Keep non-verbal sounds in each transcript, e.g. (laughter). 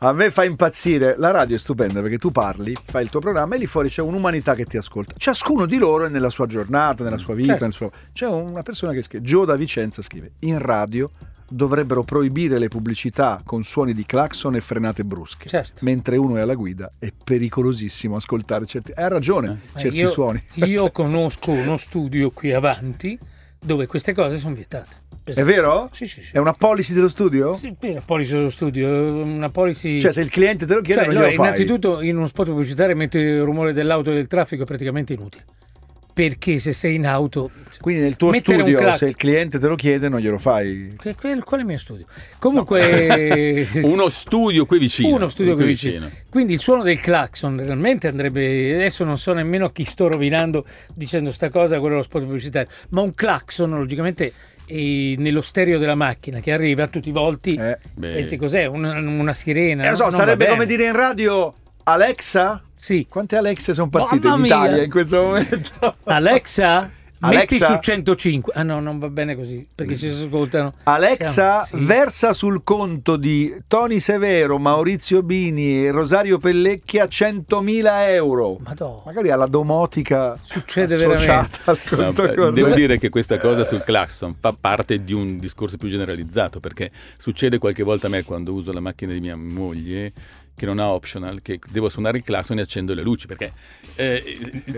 A me fa impazzire, la radio è stupenda perché tu parli, fai il tuo programma e lì fuori c'è un'umanità che ti ascolta. Ciascuno di loro è nella sua giornata, nella sua vita, Certo. nel suo- c'è una persona che scrive, Gio da Vicenza scrive, in radio dovrebbero proibire le pubblicità con suoni di clacson e frenate brusche. Certo. Mentre uno è alla guida è pericolosissimo ascoltare certi... Ha ragione, Ma certi io, suoni. Io (laughs) conosco uno studio qui avanti dove queste cose sono vietate. È vero? Sì, sì, sì. È una policy dello studio? Sì, sì, una policy dello studio, una policy... Cioè se il cliente te lo chiede Cioè, non allora, glielo fai. innanzitutto in uno spot pubblicitario mettere il rumore dell'auto e del traffico è praticamente inutile. Perché se sei in auto... Quindi nel tuo studio clac- se il cliente te lo chiede non glielo fai. Que- quel- Qual è il mio studio? Comunque... (laughs) Uno studio qui vicino. Uno studio qui vicino. Quindi il suono del clacson realmente andrebbe. Adesso non so nemmeno chi sto rovinando dicendo sta cosa, quello è lo spot pubblicitario. Ma un clacson, logicamente, è nello stereo della macchina che arriva tutti i volti. Eh. Pensi cos'è? Una, una sirena? Eh, so, va sarebbe come dire in radio Alexa? Sì. Quante Alexe sono partite Mamma in Italia mia. in questo momento? (laughs) Alexa, metti Alexa? su 105. Ah no, non va bene così perché ci ascoltano. Alexa Siamo- sì. versa sul conto di Tony Severo, Maurizio Bini e Rosario Pellecchi a 100.000 euro. Madonna. Magari alla domotica Succede al No, beh, devo dire che questa cosa sul clacson fa parte di un discorso più generalizzato perché succede qualche volta a me quando uso la macchina di mia moglie che non ha optional, che devo suonare il clacson e accendo le luci perché eh,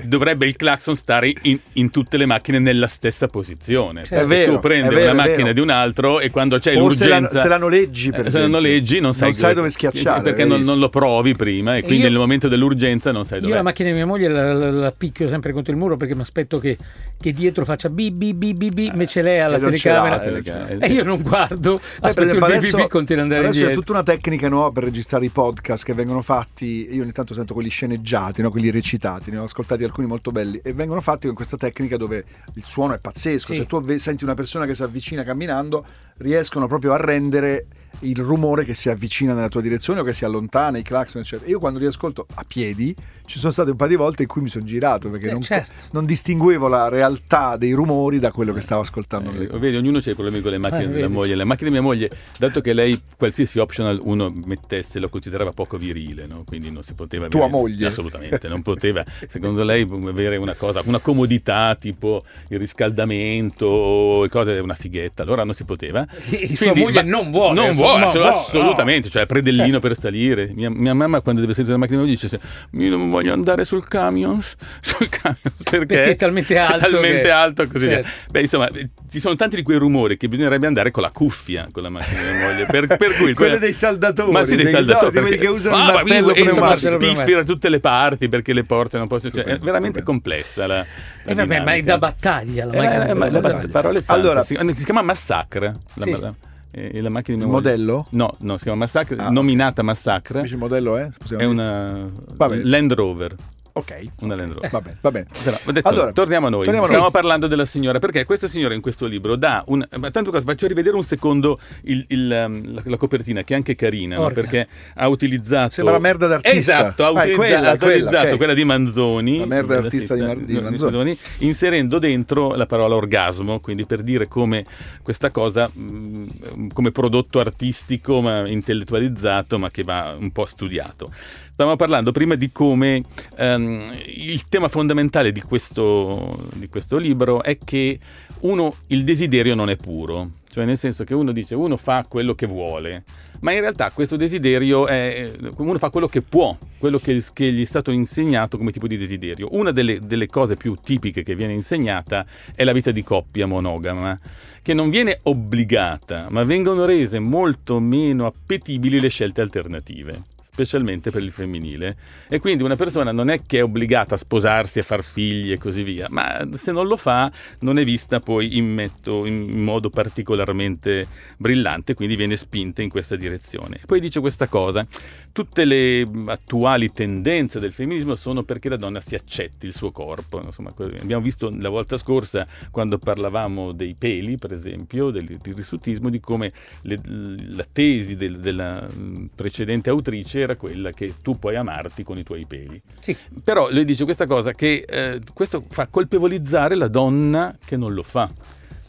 dovrebbe il clacson stare in, in tutte le macchine nella stessa posizione. Certo. Perché È vero, tu prendi è vero, una è macchina di un altro e quando c'è O se la, l'urgenza... se la noleggi, per Eh, se la noleggi non sai, sai dove schiacciare. perché non, non lo provi prima e quindi io- nel momento dell'urgenza non sai Io dove la macchina di mia moglie la, la- la picchio sempre contro il muro perché mi aspetto che, che dietro faccia bi bi bi bi bi, invece lei ha la e non ce l'ha telecamera la telecamera. e io non guardo, Eh, per aspetto il bi bi adesso- bi continua ad andare adesso c'è indietro. tutta una tecnica nuova per registrare i podcast che vengono fatti. Io ogni tanto sento quelli sceneggiati, no? quelli recitati, ne ho ascoltati alcuni molto belli. E vengono fatti con questa tecnica dove il suono è pazzesco. Sì. Se tu senti una persona che si avvicina camminando, riescono proprio a rendere il rumore che si avvicina nella tua direzione o che si allontana, i clacson, eccetera. Io quando li ascolto a piedi ci sono state un paio di volte in cui mi sono girato perché Sì, non, certo. non distinguevo la realtà dei rumori da quello che stavo ascoltando. Eh, vedi, ognuno c'ha i problemi con le macchine Eh, della vedi. moglie. La macchina di mia moglie, dato che lei qualsiasi optional uno mettesse, lo considerava poco virile, no? quindi non si poteva Tua avere- moglie? Assolutamente, non poteva, secondo lei, avere una cosa, una comodità tipo il riscaldamento, cose, una fighetta, allora non si poteva. E sua moglie ma- non vuole, Non vuole, no, ass- no, assolutamente, cioè predellino Certo. per salire. Mia, mia mamma quando deve sentire la macchina moglie dice, io non voglio andare sul camion, sul camion (laughs) perché, Perché è talmente alto È talmente che- alto così via. Certo. Beh, insomma, eh, ci sono tanti di quei rumori che bisognerebbe andare con la cuffia con la macchina di mia moglie. Per, per cui (laughs) Quelle dei saldatori, Ma sì, dei dei- saldatori. no, perché- che usano il Ah, ma martello pneumatico. spiffia da tutte le parti perché le porte non possono. Cioè, è veramente complessa la. la E vabbè, ma è da battaglia la Eh, macchina eh, ma- parole sante. Allora- si, si chiama Massacre. La, Sì. la- eh, la macchina di Il modello? No, no, si chiama Massacre, Ah. nominata Massacre. Invece il modello è? Scusiamo. È una Va bene. Land Rover. Ok. Una Land Rover. Va bene, va bene. Detto, Allora, torniamo a noi. torniamo Stiamo noi. parlando della signora perché questa signora in questo libro dà un. Ma tanto cosa, faccio rivedere un secondo il- il, um, la, la copertina che è anche carina no? Perché ha utilizzato. Sembra la merda d'artista. Esatto, ha Ah, è utilizza- quella, utilizzato quella, ok. quella di Manzoni. La merda d'artista di Mar- di Manzoni. inserendo dentro la parola orgasmo, quindi per dire come questa cosa, mh, come prodotto artistico ma intellettualizzato, ma che va un po' studiato. Stavamo parlando prima di come ehm, il tema fondamentale di questo, di questo libro è che uno, il desiderio non è puro, cioè nel senso che uno dice uno fa quello che vuole, ma in realtà questo desiderio è, uno fa quello che può, quello che, che gli è stato insegnato come tipo di desiderio. Una delle, delle cose più tipiche che viene insegnata è la vita di coppia monogama, che non viene obbligata, ma vengono rese molto meno appetibili le scelte alternative specialmente per il femminile. E quindi una persona non è che è obbligata a sposarsi, a far figli e così via, ma se non lo fa non è vista poi in, metto- in modo particolarmente brillante, quindi viene spinta in questa direzione. Poi dice questa cosa, tutte le attuali tendenze del femminismo sono perché la donna si accetti il suo corpo. Insomma, abbiamo visto la volta scorsa quando parlavamo dei peli, per esempio, del, del rissutismo, di come le- la tesi del- della precedente autrice era quella che tu puoi amarti con i tuoi peli. Sì. Però lui dice questa cosa che eh, questo fa colpevolizzare la donna che non lo fa.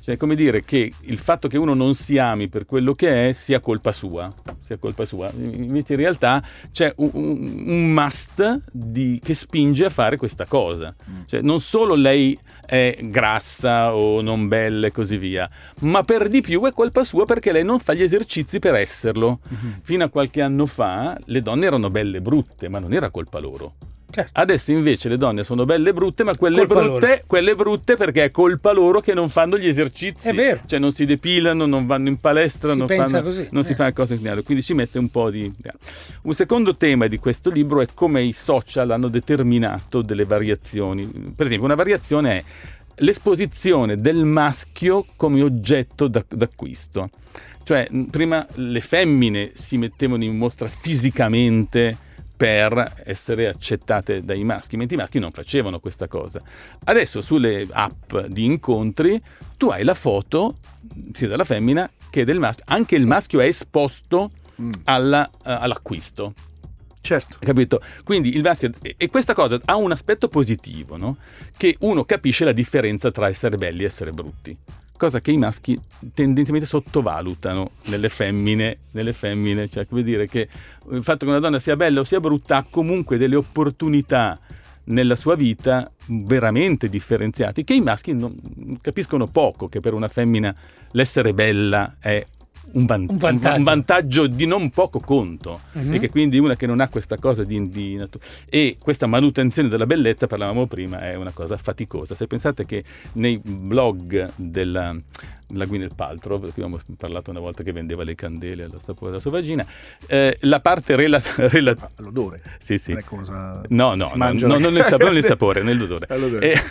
Cioè come dire che il fatto che uno non si ami per quello che è sia colpa sua. Sia colpa sua. Invece in realtà c'è un, un, un must di, che spinge a fare questa cosa. Mm. Cioè, non solo lei è grassa o non bella e così via, ma per di più è colpa sua perché lei non fa gli esercizi per esserlo. Mm-hmm. Fino a qualche anno fa le donne erano belle e brutte, ma non era colpa loro. Certo. Adesso invece le donne sono belle e brutte, ma quelle brutte, quelle brutte, perché è colpa loro che non fanno gli esercizi. È vero. Cioè non si depilano, non vanno in palestra, si non, fanno, non eh. si fa cose finali. Quindi ci mette un po' di... Un secondo tema di questo libro è come i social hanno determinato delle variazioni. Per esempio, una variazione è l'esposizione del maschio come oggetto d'acquisto. Cioè, prima le femmine si mettevano in mostra fisicamente per essere accettate dai maschi, mentre i maschi non facevano questa cosa. Adesso sulle app di incontri tu hai la foto sia della femmina che del maschio, anche il maschio è esposto mm. alla, uh, all'acquisto. Certo. Capito? Quindi il maschio. E questa cosa ha un aspetto positivo, no? Che uno capisce la differenza tra essere belli e essere brutti cosa che i maschi tendenzialmente sottovalutano nelle femmine, nelle femmine, cioè come dire che il fatto che una donna sia bella o sia brutta ha comunque delle opportunità nella sua vita veramente differenziate che i maschi non, capiscono poco che per una femmina l'essere bella è un, van- un, vantaggio. un, vantaggio. di non poco conto uh-huh. e che quindi una che non ha questa cosa di, di natu- e questa manutenzione della bellezza, parlavamo prima, è una cosa faticosa. Se pensate che nei blog della, la Gwyneth Paltrow, di cui abbiamo parlato una volta che vendeva le candele alla sapore della sua vagina, eh, la parte relativa... (laughs) Rela- ah, l'odore? Sì, sì. Non è cosa... No, no, no, no non, nel (laughs) sapore, non il sapore, nell'odore. Eh,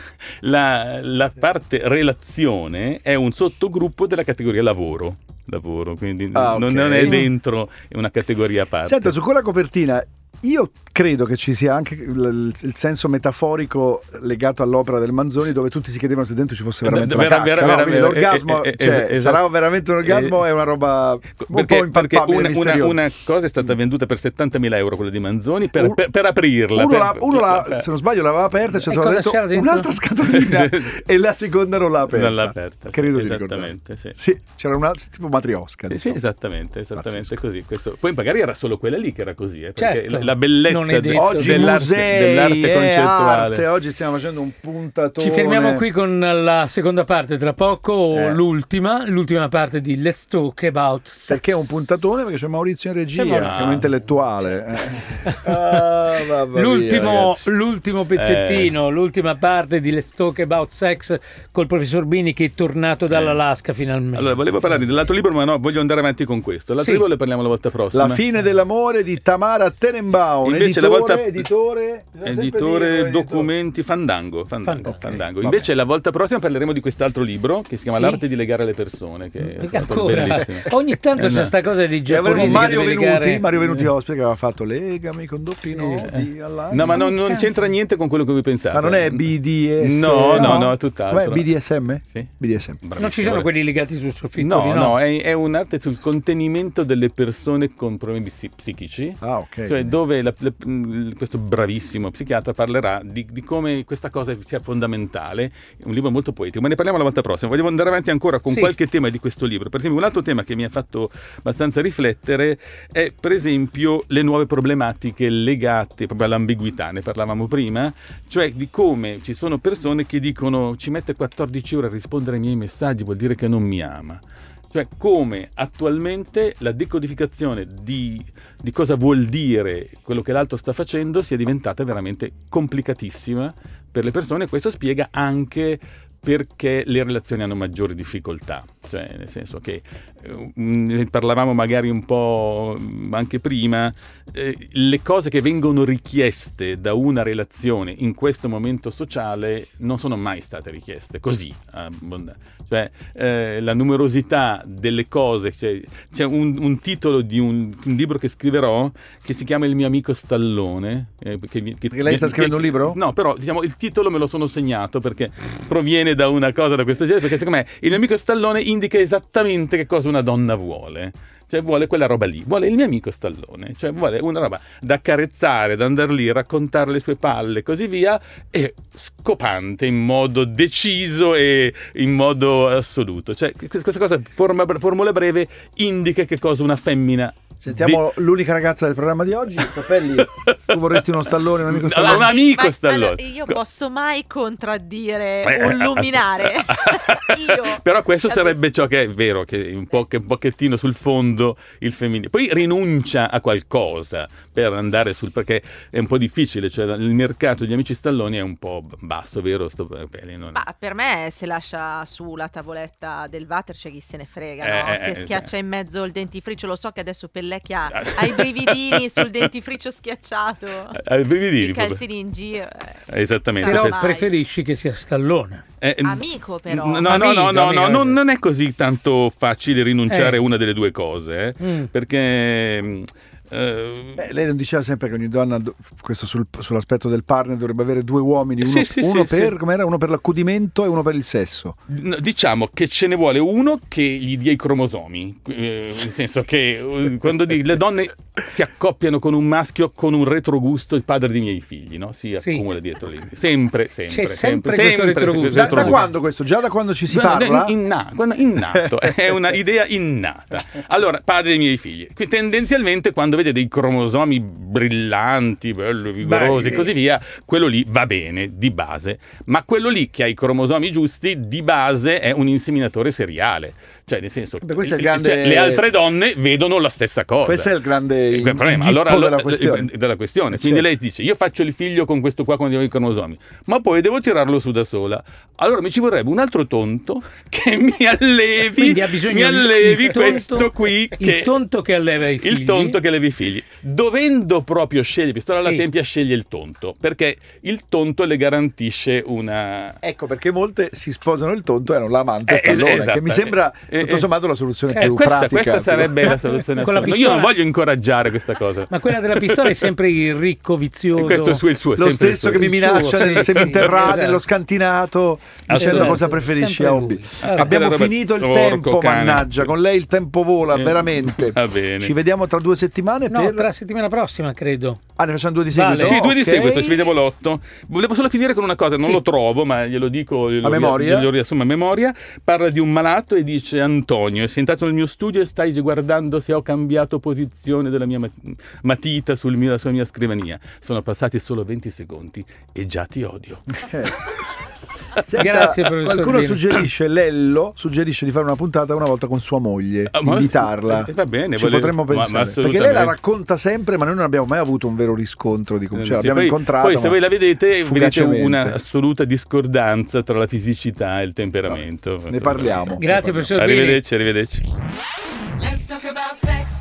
la, la parte relazione è un sottogruppo della categoria lavoro lavoro, quindi ah, okay. non, è dentro una categoria a parte. Senta, su quella copertina io credo che ci sia anche il, il, senso metaforico legato all'opera del Manzoni dove tutti si chiedevano se dentro ci fosse veramente vera, la vera, vera, no? l'orgasmo eh, eh, cioè, esatto. sarà veramente un orgasmo eh, è una roba un perché, po' perché una, una, una, cosa è stata venduta per 70.000 euro quella di Manzoni per, per, per aprirla uno, per, la, uno la, se non sbaglio l'aveva aperta e ci ha detto un'altra scatolina (laughs) e la seconda non l'ha aperta non l'ha aperta credo sì, esattamente sì. sì. c'era una tipo matriosca diciamo. sì esattamente esattamente così Questo, poi magari era solo quella lì che era così perché certo. la bellezza de, oggi dell'arte, musei, dell'arte concettuale. Arte. Oggi stiamo facendo un puntatone. Ci fermiamo qui con la seconda parte, tra poco eh. l'ultima, l'ultima parte di Let's Talk About Sex. Perché è un puntatone? Perché c'è Maurizio in regia, c'è un intellettuale. Eh. (laughs) ah, l'ultimo, via, l'ultimo, pezzettino, eh. l'ultima parte di Let's Talk About Sex col professor Bini che è tornato dall'Alaska finalmente. Allora, volevo parlare dell'altro libro, ma no, voglio andare avanti con questo. L'altro sì. libro ne parliamo la volta prossima. La fine dell'amore di Tamara Tenenbaum. Invece editore, la volta editore, editore documenti Fandango, Fandango, Fandango. Invece la volta prossima parleremo di quest'altro libro che si chiama sì. L'arte di legare le persone che è ancora (laughs) ogni tanto eh, c'è questa cosa di giapponesi Mario Venuti, legare... Mario Venuti ospite che aveva fatto legami con doppi nodi No, ma non, non, c'entra niente con quello che voi pensate. Ma non è BDSM? No, no, no, è tutt'altro. Com'è BDSM? Sì. BDSM. Bravissimo. Non ci sono quelli legati sul soffitto? No, no, no è, è, un'arte sul contenimento delle persone con problemi psichici. Ah, ok. Cioè dove la, la, questo bravissimo psichiatra parlerà di, di, come questa cosa sia fondamentale. È un libro molto poetico, ma ne parliamo la volta prossima. Vogliamo andare avanti ancora con sì. qualche tema di questo libro. Per esempio, un altro tema che mi ha fatto abbastanza riflettere è, per esempio, le nuove problematiche legate proprio all'ambiguità. Ne parlavamo prima, cioè di come ci sono persone che dicono ci mette 14 ore a rispondere ai miei messaggi, vuol dire che non mi ama. Cioè come attualmente la decodificazione di, di, cosa vuol dire quello che l'altro sta facendo sia diventata veramente complicatissima per le persone. E questo spiega anche perché le relazioni hanno maggiori difficoltà, cioè nel senso che eh, parlavamo magari un po' anche prima, eh, le cose che vengono richieste da una relazione in questo momento sociale non sono mai state richieste così, cioè eh, la numerosità delle cose, cioè, c'è un, un, titolo di un, un, libro che scriverò che si chiama Il mio amico Stallone. Eh, che, che, perché lei sta scrivendo che, un libro? No, però diciamo, il titolo me lo sono segnato perché proviene viene da una cosa da questo genere, perché secondo me il mio amico Stallone indica esattamente che cosa una donna vuole. Cioè vuole quella roba lì, vuole il mio amico Stallone, cioè vuole una roba da accarezzare, da andare lì, raccontare le sue palle e così via, e scopante in modo deciso e in modo assoluto. Cioè questa cosa, forma, formula breve, indica che cosa una femmina Sentiamo di... l'unica ragazza del programma di oggi. Capelli, tu vorresti uno stallone, un amico stallone? un amico ma, stallone. Allora, io posso mai contraddire eh, un luminare. (laughs) io. (laughs) Però questo sarebbe ciò che è vero, che un, po', che un pochettino sul fondo il femminile. Poi rinuncia a qualcosa per andare sul... perché è un po' difficile, cioè il mercato degli amici stalloni è un po' basso, vero? Sto, non... Ma per me se lascia sulla tavoletta del water c'è chi se ne frega, no? eh, se eh, schiaccia in mezzo il dentifricio, lo so che adesso per Pellecchi ha, ha i brividini (laughs) sul dentifricio schiacciato. Ha i brividini. I calzini in giro. Eh. Esattamente. Però preferisci che sia Stallone. Eh, Amico però. No, no, amico, no, no, no non, non, è così tanto facile rinunciare eh. a una delle due cose, eh? mm. perché mm, Uh, Beh, lei non diceva sempre che ogni donna, questo sul, sull'aspetto del partner, dovrebbe avere due uomini, uno, sì, sì, uno, sì, per, uno per, l'accudimento e uno per il sesso. Diciamo che ce ne vuole uno che gli dia i cromosomi, eh, nel senso che eh, quando di, le donne si accoppiano con un maschio con un retrogusto, il padre dei miei figli, no? si accumula dietro lì. Sempre, sempre. C'è sempre, sempre questo sempre, retrogusto. Da, da, quando questo? Già da quando ci si parla? Inna, innato, (laughs) è una idea innata. Allora, padre dei miei figli. Tendenzialmente quando vede dei cromosomi brillanti, belli, vigorosi e così via, quello lì va bene di base, ma quello lì che ha i cromosomi giusti di base è un inseminatore seriale. Cioè, nel senso, Beh, cioè, grande... cioè, le altre donne vedono la stessa cosa. Questo è il grande il problema allora, della questione. Della questione. Quindi certo. lei dice: Io faccio il figlio con questo qua con i cromosomi, ma poi devo tirarlo su da sola. Allora mi ci vorrebbe un altro tonto che (laughs) mi allevi, mi allevi tonto, questo qui. Che, il tonto che alleva i figli. Il tonto che alleva i figli. Dovendo proprio scegliere, pistola alla sì. tempia, sceglie il tonto perché il tonto le garantisce una. Ecco perché molte si sposano il tonto e hanno l'amante eh, stallone, esatto. che mi sembra eh, tutto sommato la soluzione eh, più questa, pratica. Questa sarebbe la soluzione (laughs) Con la pistola... Io non voglio incoraggiare questa cosa. Ma quella della pistola è (laughs) sempre il ricco vizioso. E questo è il suo, Lo stesso che mi minaccia nel seminterrato, sì, nello scantinato, dicendo cosa preferisci a Hobby. Abbiamo finito il tempo, cane. mannaggia, con lei il tempo vola, eh, veramente. Va bene. Ci vediamo tra due settimane No, per... tra la settimana prossima, credo. Ah, ne facciamo due di seguito? Vale. Sì, due di okay. seguito, ci vediamo l'otto. Volevo solo finire con una cosa, non sì. lo trovo, ma glielo dico, glielo a memoria. Glielo riassumo a memoria. Parla di un malato e dice Antonio, è sentato nel mio studio e stai guardando se ho cambiato posizione della mia matita sul mio, sulla mia scrivania. Sono passati solo 20 secondi e già ti odio. Senta, Grazie professor Qualcuno suggerisce, Lello suggerisce di fare una puntata una volta con sua moglie, ah, invitarla. Eh, va bene, Ci volevo, potremmo pensare. Ma, ma perché lei la racconta sempre, ma noi non abbiamo mai avuto un vero riscontro di come. Cioè, sì, l'abbiamo poi, incontrato. Poi, se voi la vedete, vedete un'assoluta discordanza tra la fisicità e il temperamento. Ne parliamo. Grazie, professor. Arrivederci, arrivederci. Let's talk about sex,